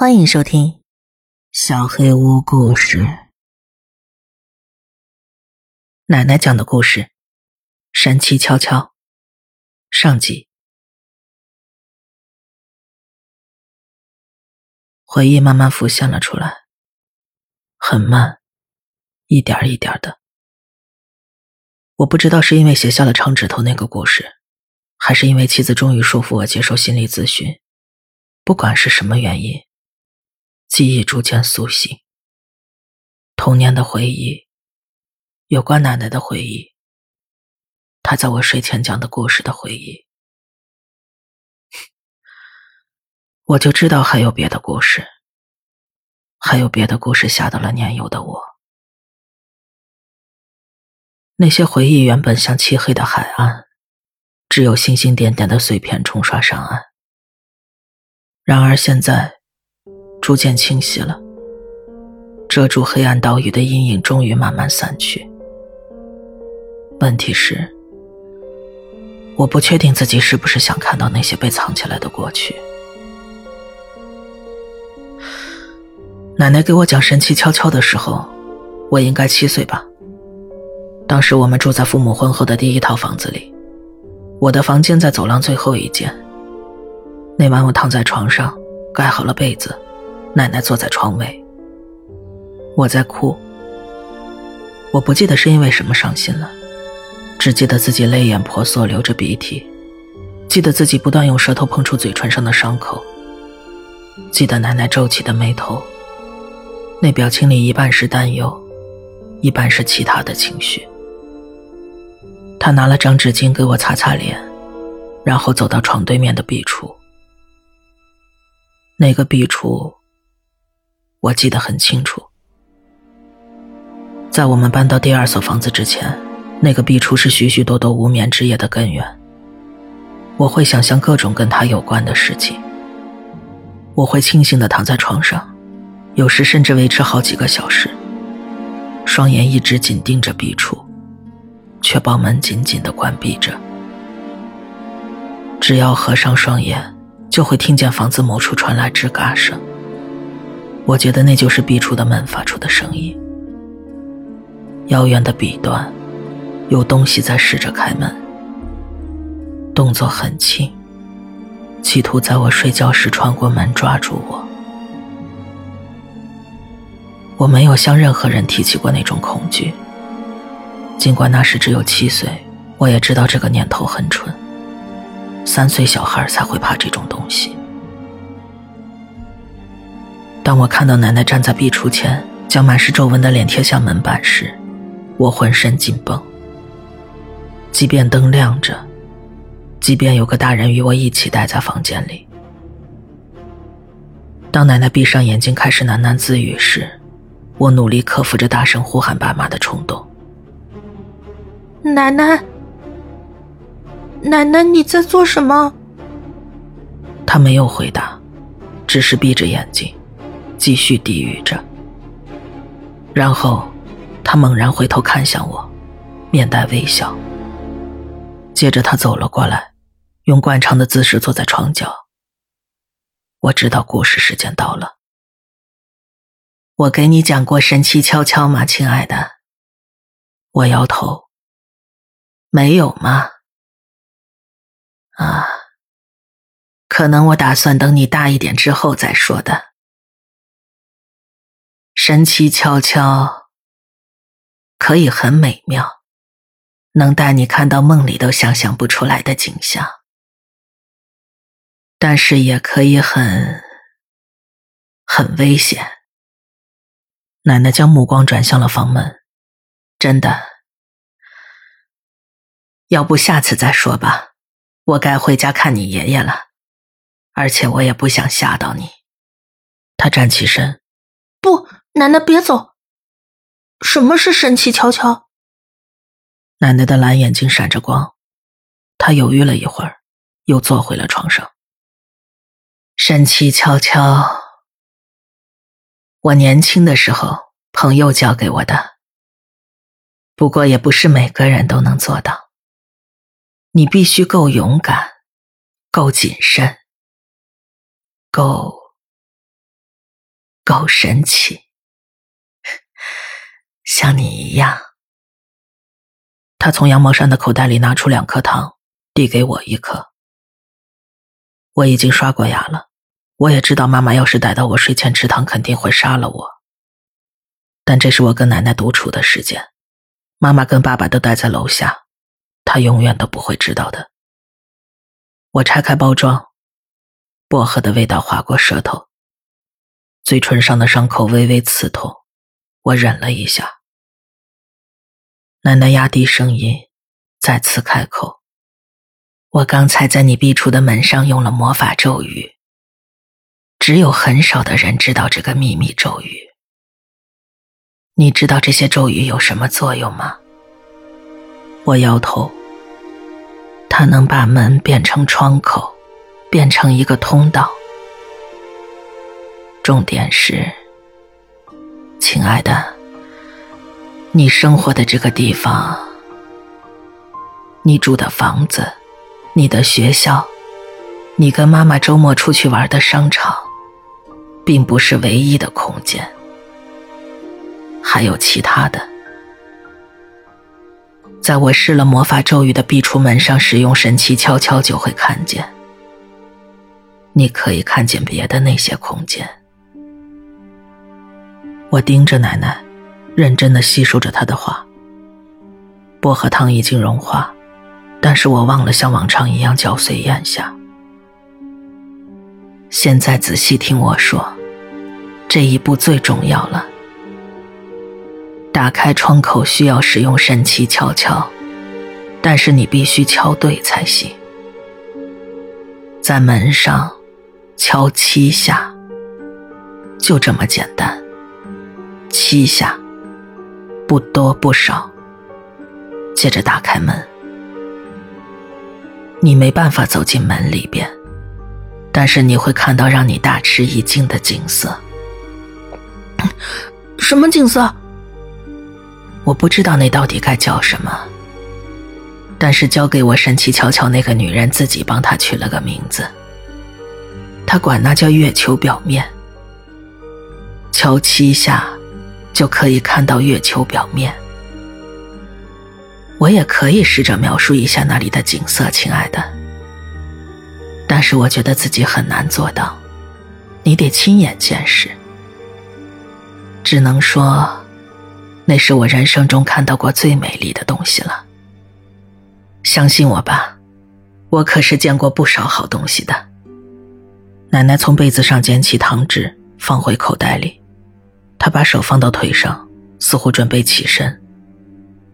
欢迎收听《小黑屋故事》。奶奶讲的故事，《神奇悄悄》上集。回忆慢慢浮现了出来，很慢，一点一点的。我不知道是因为写下了长指头那个故事，还是因为妻子终于说服我接受心理咨询。不管是什么原因。记忆逐渐苏醒，童年的回忆，有关奶奶的回忆，她在我睡前讲的故事的回忆，我就知道还有别的故事，还有别的故事吓到了年幼的我。那些回忆原本像漆黑的海岸，只有星星点点的碎片冲刷上岸，然而现在。逐渐清晰了，遮住黑暗岛屿的阴影终于慢慢散去。问题是，我不确定自己是不是想看到那些被藏起来的过去。奶奶给我讲神奇悄悄的时候，我应该七岁吧。当时我们住在父母婚后的第一套房子里，我的房间在走廊最后一间。那晚我躺在床上，盖好了被子。奶奶坐在床尾，我在哭。我不记得是因为什么伤心了，只记得自己泪眼婆娑，流着鼻涕，记得自己不断用舌头碰触嘴唇上的伤口，记得奶奶皱起的眉头，那表情里一半是担忧，一半是其他的情绪。她拿了张纸巾给我擦擦脸，然后走到床对面的壁橱，那个壁橱。我记得很清楚，在我们搬到第二所房子之前，那个壁橱是许许多多无眠之夜的根源。我会想象各种跟他有关的事情。我会清醒的躺在床上，有时甚至维持好几个小时，双眼一直紧盯着壁橱，确保门紧紧的关闭着。只要合上双眼，就会听见房子某处传来吱嘎声。我觉得那就是壁橱的门发出的声音。遥远的彼端，有东西在试着开门，动作很轻，企图在我睡觉时穿过门抓住我。我没有向任何人提起过那种恐惧，尽管那时只有七岁，我也知道这个念头很蠢。三岁小孩才会怕这种东西。当我看到奶奶站在壁橱前，将满是皱纹的脸贴向门板时，我浑身紧绷。即便灯亮着，即便有个大人与我一起待在房间里，当奶奶闭上眼睛开始喃喃自语时，我努力克服着大声呼喊爸妈的冲动。奶奶，奶奶，你在做什么？她没有回答，只是闭着眼睛。继续低语着，然后他猛然回头看向我，面带微笑。接着他走了过来，用惯常的姿势坐在床角。我知道故事时间到了。我给你讲过神奇悄悄吗，亲爱的？我摇头。没有吗？啊，可能我打算等你大一点之后再说的。神奇悄悄，可以很美妙，能带你看到梦里都想象不出来的景象，但是也可以很很危险。奶奶将目光转向了房门，真的，要不下次再说吧，我该回家看你爷爷了，而且我也不想吓到你。他站起身，不。奶奶，别走！什么是神奇悄悄？奶奶的蓝眼睛闪着光，她犹豫了一会儿，又坐回了床上。神奇悄悄，我年轻的时候朋友教给我的，不过也不是每个人都能做到。你必须够勇敢，够谨慎，够够神奇，像你一样。他从羊毛衫的口袋里拿出两颗糖，递给我一颗。我已经刷过牙了，我也知道妈妈要是逮到我睡前吃糖，肯定会杀了我。但这是我跟奶奶独处的时间，妈妈跟爸爸都待在楼下，她永远都不会知道的。我拆开包装，薄荷的味道划过舌头，嘴唇上的伤口微微刺痛，我忍了一下。奶奶压低声音，再次开口：“我刚才在你壁橱的门上用了魔法咒语，只有很少的人知道这个秘密咒语。你知道这些咒语有什么作用吗？”我摇头。它能把门变成窗口，变成一个通道。重点是，亲爱的。你生活的这个地方，你住的房子，你的学校，你跟妈妈周末出去玩的商场，并不是唯一的空间，还有其他的。在我施了魔法咒语的壁橱门上使用神奇悄悄，就会看见。你可以看见别的那些空间。我盯着奶奶。认真的吸收着他的话。薄荷糖已经融化，但是我忘了像往常一样嚼碎咽下。现在仔细听我说，这一步最重要了。打开窗口需要使用神奇敲敲，但是你必须敲对才行。在门上敲七下，就这么简单，七下。不多不少。接着打开门，你没办法走进门里边，但是你会看到让你大吃一惊的景色。什么景色？我不知道那到底该叫什么。但是交给我神奇巧巧那个女人自己帮他取了个名字，她管那叫月球表面。敲七下。就可以看到月球表面。我也可以试着描述一下那里的景色，亲爱的。但是我觉得自己很难做到，你得亲眼见识。只能说，那是我人生中看到过最美丽的东西了。相信我吧，我可是见过不少好东西的。奶奶从被子上捡起糖纸，放回口袋里。他把手放到腿上，似乎准备起身，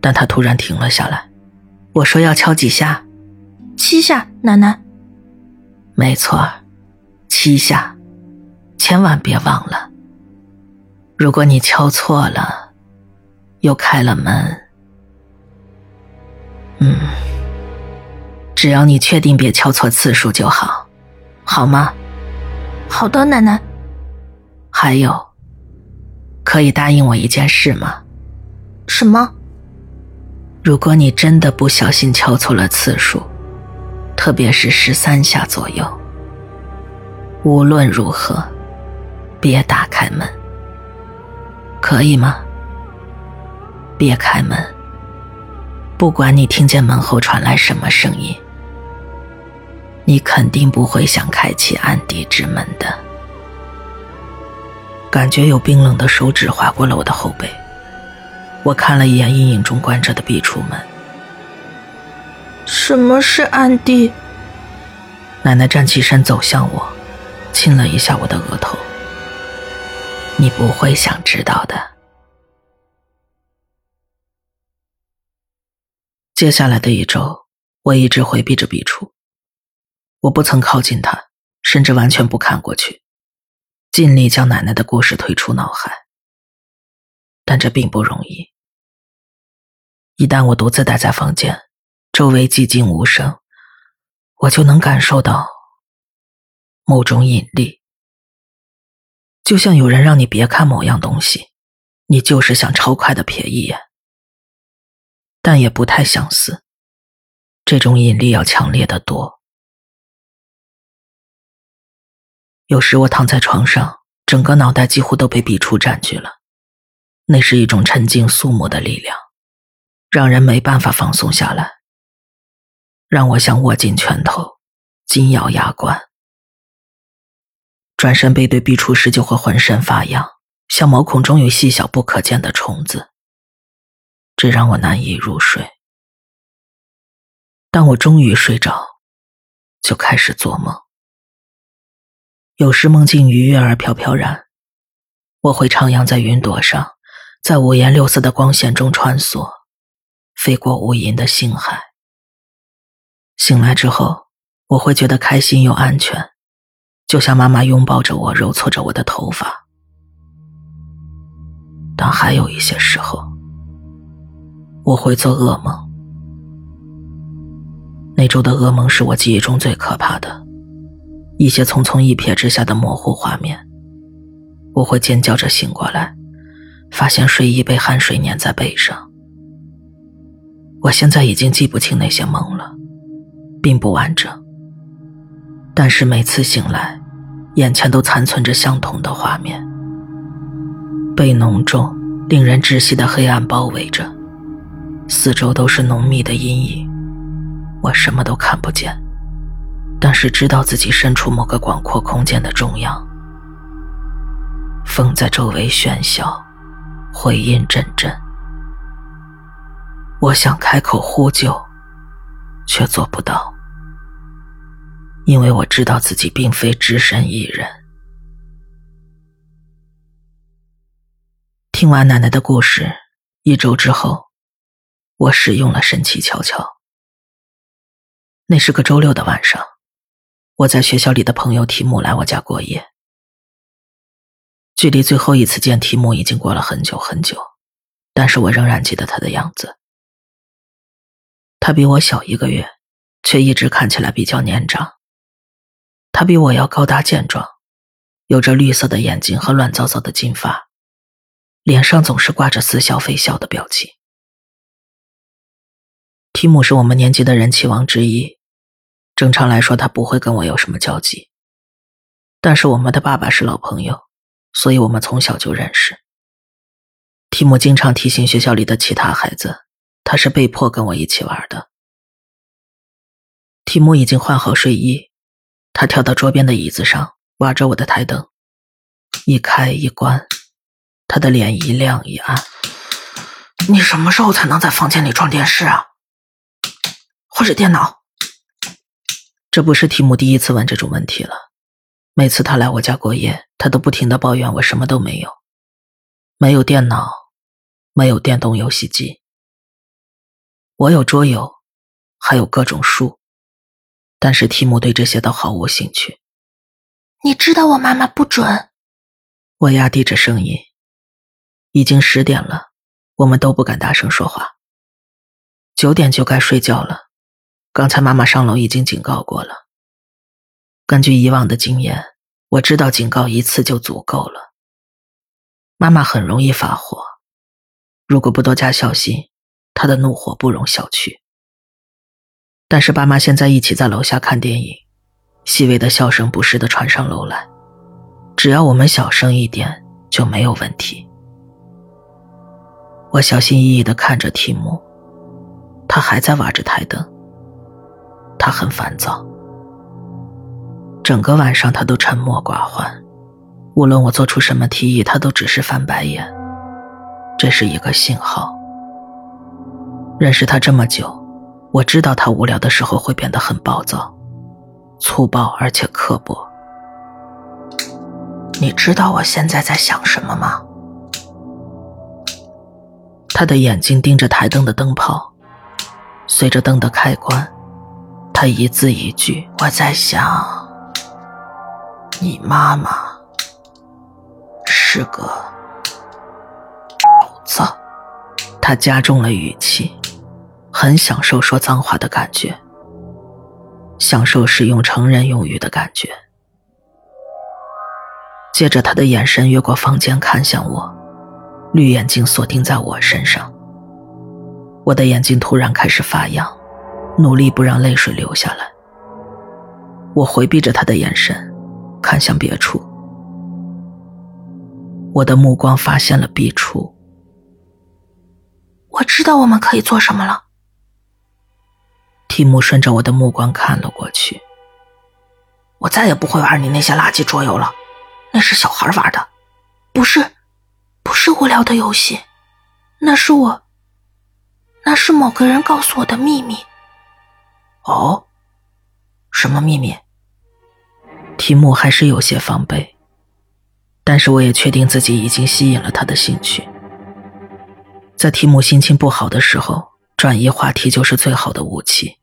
但他突然停了下来。我说要敲几下，七下，奶奶。没错，七下，千万别忘了。如果你敲错了，又开了门，嗯，只要你确定别敲错次数就好，好吗？好的，奶奶。还有。可以答应我一件事吗？什么？如果你真的不小心敲错了次数，特别是十三下左右，无论如何，别打开门，可以吗？别开门，不管你听见门后传来什么声音，你肯定不会想开启暗地之门的。感觉有冰冷的手指划过了我的后背，我看了一眼阴影中关着的壁橱门。什么是暗地？奶奶站起身走向我，亲了一下我的额头。你不会想知道的。接下来的一周，我一直回避着壁橱，我不曾靠近他，甚至完全不看过去。尽力将奶奶的故事推出脑海，但这并不容易。一旦我独自待在房间，周围寂静无声，我就能感受到某种引力，就像有人让你别看某样东西，你就是想超快的瞥一眼，但也不太相似。这种引力要强烈的多。有时我躺在床上，整个脑袋几乎都被壁橱占据了。那是一种沉静肃穆的力量，让人没办法放松下来，让我想握紧拳头，紧咬牙关。转身背对壁橱时，就会浑身发痒，像毛孔中有细小不可见的虫子，这让我难以入睡。当我终于睡着，就开始做梦。有时梦境愉悦而飘飘然，我会徜徉在云朵上，在五颜六色的光线中穿梭，飞过无垠的星海。醒来之后，我会觉得开心又安全。就像妈妈拥抱着我，揉搓着我的头发。但还有一些时候，我会做噩梦。那周的噩梦是我记忆中最可怕的，一些匆匆一瞥之下的模糊画面。我会尖叫着醒过来，发现睡衣被汗水粘在背上。我现在已经记不清那些梦了，并不完整。但是每次醒来，眼前都残存着相同的画面，被浓重、令人窒息的黑暗包围着，四周都是浓密的阴影，我什么都看不见，但是知道自己身处某个广阔空间的中央，风在周围喧嚣，回音阵阵，我想开口呼救，却做不到。因为我知道自己并非只身一人。听完奶奶的故事，一周之后，我使用了神奇悄悄。那是个周六的晚上，我在学校里的朋友提姆来我家过夜。距离最后一次见提姆已经过了很久很久，但是我仍然记得他的样子。他比我小一个月，却一直看起来比较年长。他比我要高大健壮，有着绿色的眼睛和乱糟糟的金发，脸上总是挂着似笑非笑的表情。提姆是我们年级的人气王之一，正常来说他不会跟我有什么交集，但是我们的爸爸是老朋友，所以我们从小就认识。提姆经常提醒学校里的其他孩子，他是被迫跟我一起玩的。提姆已经换好睡衣。他跳到桌边的椅子上，挖着我的台灯，一开一关，他的脸一亮一暗。你什么时候才能在房间里装电视啊？或者电脑？这不是提姆第一次问这种问题了。每次他来我家过夜，他都不停的抱怨我什么都没有，没有电脑，没有电动游戏机。我有桌游，还有各种书。但是提姆对这些都毫无兴趣。你知道我妈妈不准。我压低着声音。已经十点了，我们都不敢大声说话。九点就该睡觉了。刚才妈妈上楼已经警告过了。根据以往的经验，我知道警告一次就足够了。妈妈很容易发火，如果不多加小心，她的怒火不容小觑。但是爸妈现在一起在楼下看电影，细微的笑声不时的传上楼来，只要我们小声一点就没有问题。我小心翼翼的看着提姆，他还在挖着台灯。他很烦躁，整个晚上他都沉默寡欢，无论我做出什么提议，他都只是翻白眼。这是一个信号。认识他这么久。我知道他无聊的时候会变得很暴躁、粗暴而且刻薄。你知道我现在在想什么吗？他的眼睛盯着台灯的灯泡，随着灯的开关，他一字一句：“我在想，你妈妈是个婊子。”他加重了语气。很享受说脏话的感觉，享受使用成人用语的感觉。接着，他的眼神越过房间看向我，绿眼睛锁定在我身上。我的眼睛突然开始发痒，努力不让泪水流下来。我回避着他的眼神，看向别处。我的目光发现了壁橱。我知道我们可以做什么了。提姆顺着我的目光看了过去。我再也不会玩你那些垃圾桌游了，那是小孩玩的，不是，不是无聊的游戏，那是我，那是某个人告诉我的秘密。哦，什么秘密？提姆还是有些防备，但是我也确定自己已经吸引了他的兴趣。在提姆心情不好的时候，转移话题就是最好的武器。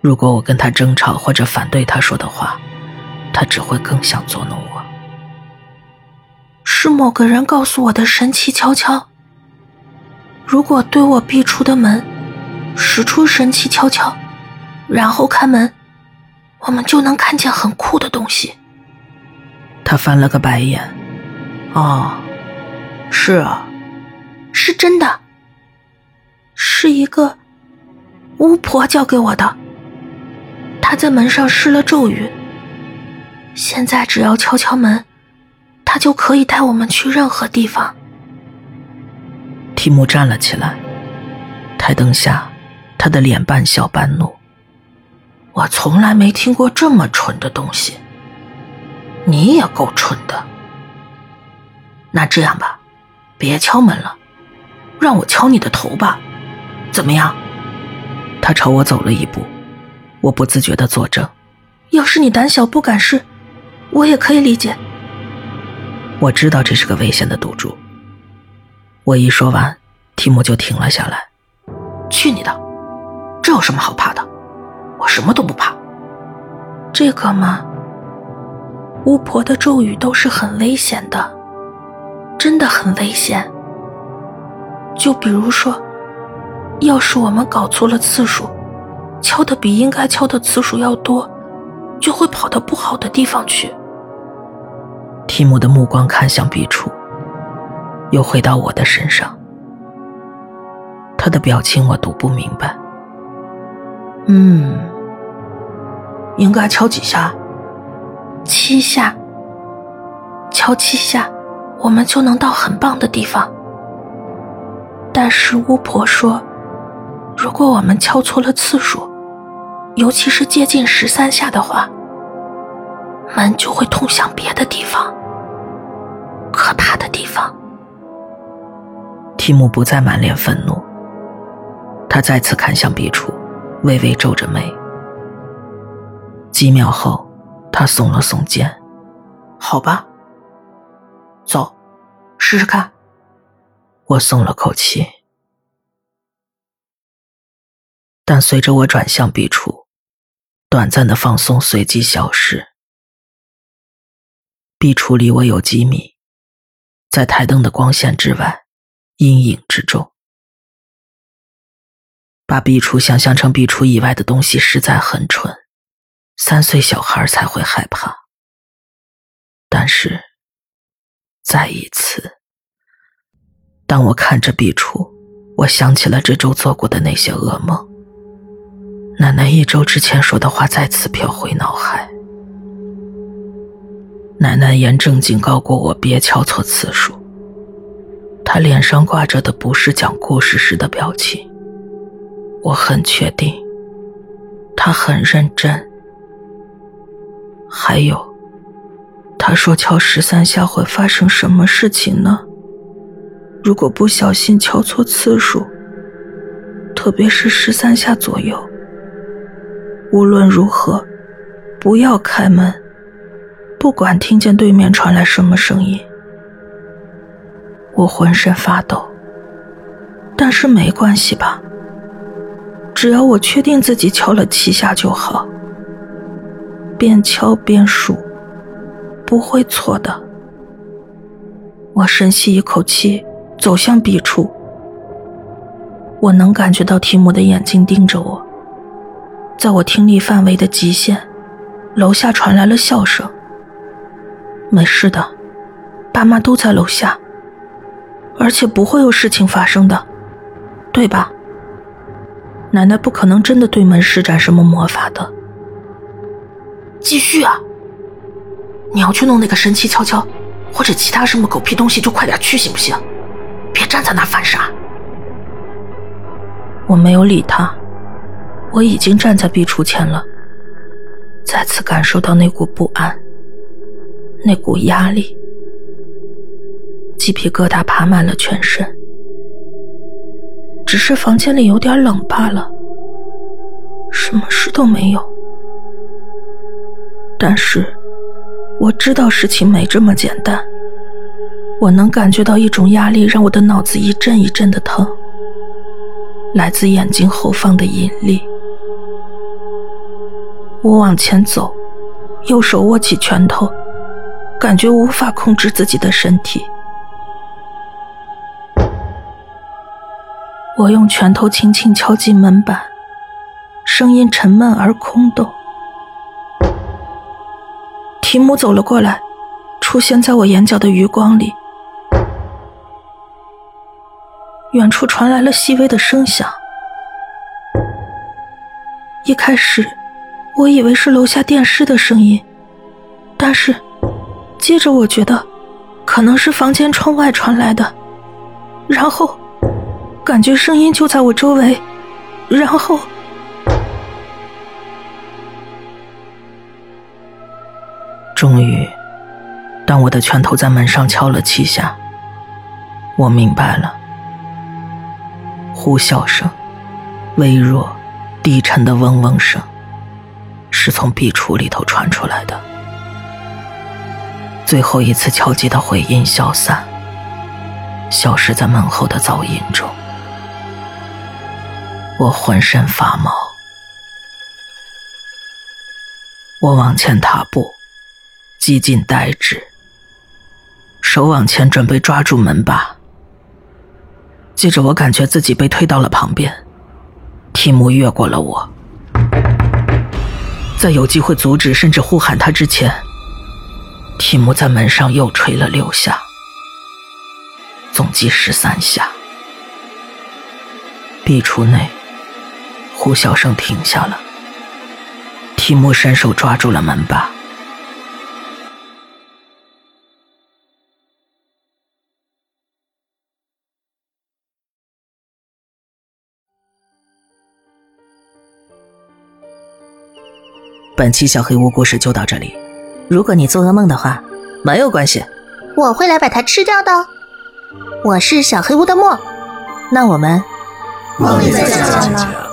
如果我跟他争吵或者反对他说的话，他只会更想捉弄我。是某个人告诉我的神奇悄悄。如果对我壁橱的门使出神奇悄悄，然后开门，我们就能看见很酷的东西。他翻了个白眼。哦，是啊，是真的，是一个巫婆教给我的。她在门上施了咒语。现在只要敲敲门，她就可以带我们去任何地方。提姆站了起来，台灯下，他的脸半笑半怒。我从来没听过这么蠢的东西。你也够蠢的。那这样吧，别敲门了，让我敲你的头吧，怎么样？他朝我走了一步。我不自觉的作证。要是你胆小不敢试，我也可以理解。我知道这是个危险的赌注。我一说完，提姆就停了下来。去你的！这有什么好怕的？我什么都不怕。这个嘛，巫婆的咒语都是很危险的，真的很危险。就比如说，要是我们搞错了次数。敲的比应该敲的次数要多，就会跑到不好的地方去。提姆的目光看向壁橱，又回到我的身上。他的表情我读不明白。嗯，应该敲几下？七下。敲七下，我们就能到很棒的地方。但是巫婆说。如果我们敲错了次数，尤其是接近十三下的话，门就会通向别的地方，可怕的地方。提姆不再满脸愤怒，他再次看向壁橱，微微皱着眉。几秒后，他耸了耸肩：“好吧，走，试试看。”我松了口气。但随着我转向壁橱，短暂的放松随即消失。壁橱离我有几米，在台灯的光线之外，阴影之中。把壁橱想象成壁橱以外的东西，实在很蠢，三岁小孩才会害怕。但是，再一次，当我看着壁橱，我想起了这周做过的那些噩梦。奶奶一周之前说的话再次飘回脑海。奶奶严正警告过我别敲错次数。她脸上挂着的不是讲故事时的表情，我很确定，他很认真。还有，他说敲十三下会发生什么事情呢？如果不小心敲错次数，特别是十三下左右。无论如何，不要开门，不管听见对面传来什么声音。我浑身发抖，但是没关系吧？只要我确定自己敲了七下就好。边敲边数，不会错的。我深吸一口气，走向壁橱。我能感觉到提姆的眼睛盯着我。在我听力范围的极限，楼下传来了笑声。没事的，爸妈都在楼下，而且不会有事情发生的，对吧？奶奶不可能真的对门施展什么魔法的。继续啊！你要去弄那个神奇悄悄，或者其他什么狗屁东西，就快点去行不行？别站在那犯傻。我没有理他，我已经站在壁橱前了，再次感受到那股不安，那股压力，鸡皮疙瘩爬满了全身。只是房间里有点冷罢了，什么事都没有。但是，我知道事情没这么简单。我能感觉到一种压力，让我的脑子一阵一阵的疼，来自眼睛后方的引力。我往前走，右手握起拳头，感觉无法控制自己的身体。我用拳头轻轻敲击门板，声音沉闷而空洞。提姆走了过来，出现在我眼角的余光里。远处传来了细微的声响。一开始，我以为是楼下电视的声音，但是接着我觉得可能是房间窗外传来的，然后感觉声音就在我周围，然后。终于，当我的拳头在门上敲了七下，我明白了。呼啸声，微弱、低沉的嗡嗡声，是从壁橱里头传出来的。最后一次敲击的回音消散，消失在门后的噪音中。我浑身发毛，我往前踏步。几近呆滞，手往前准备抓住门把，接着我感觉自己被推到了旁边，提姆越过了我，在有机会阻止甚至呼喊他之前，提姆在门上又吹了六下，总计十三下，壁橱内呼啸声停下了，提莫伸手抓住了门把。本期小黑屋故事就到这里。如果你做噩梦的话，没有关系，我会来把它吃掉的。我是小黑屋的墨，那我们梦里再见了。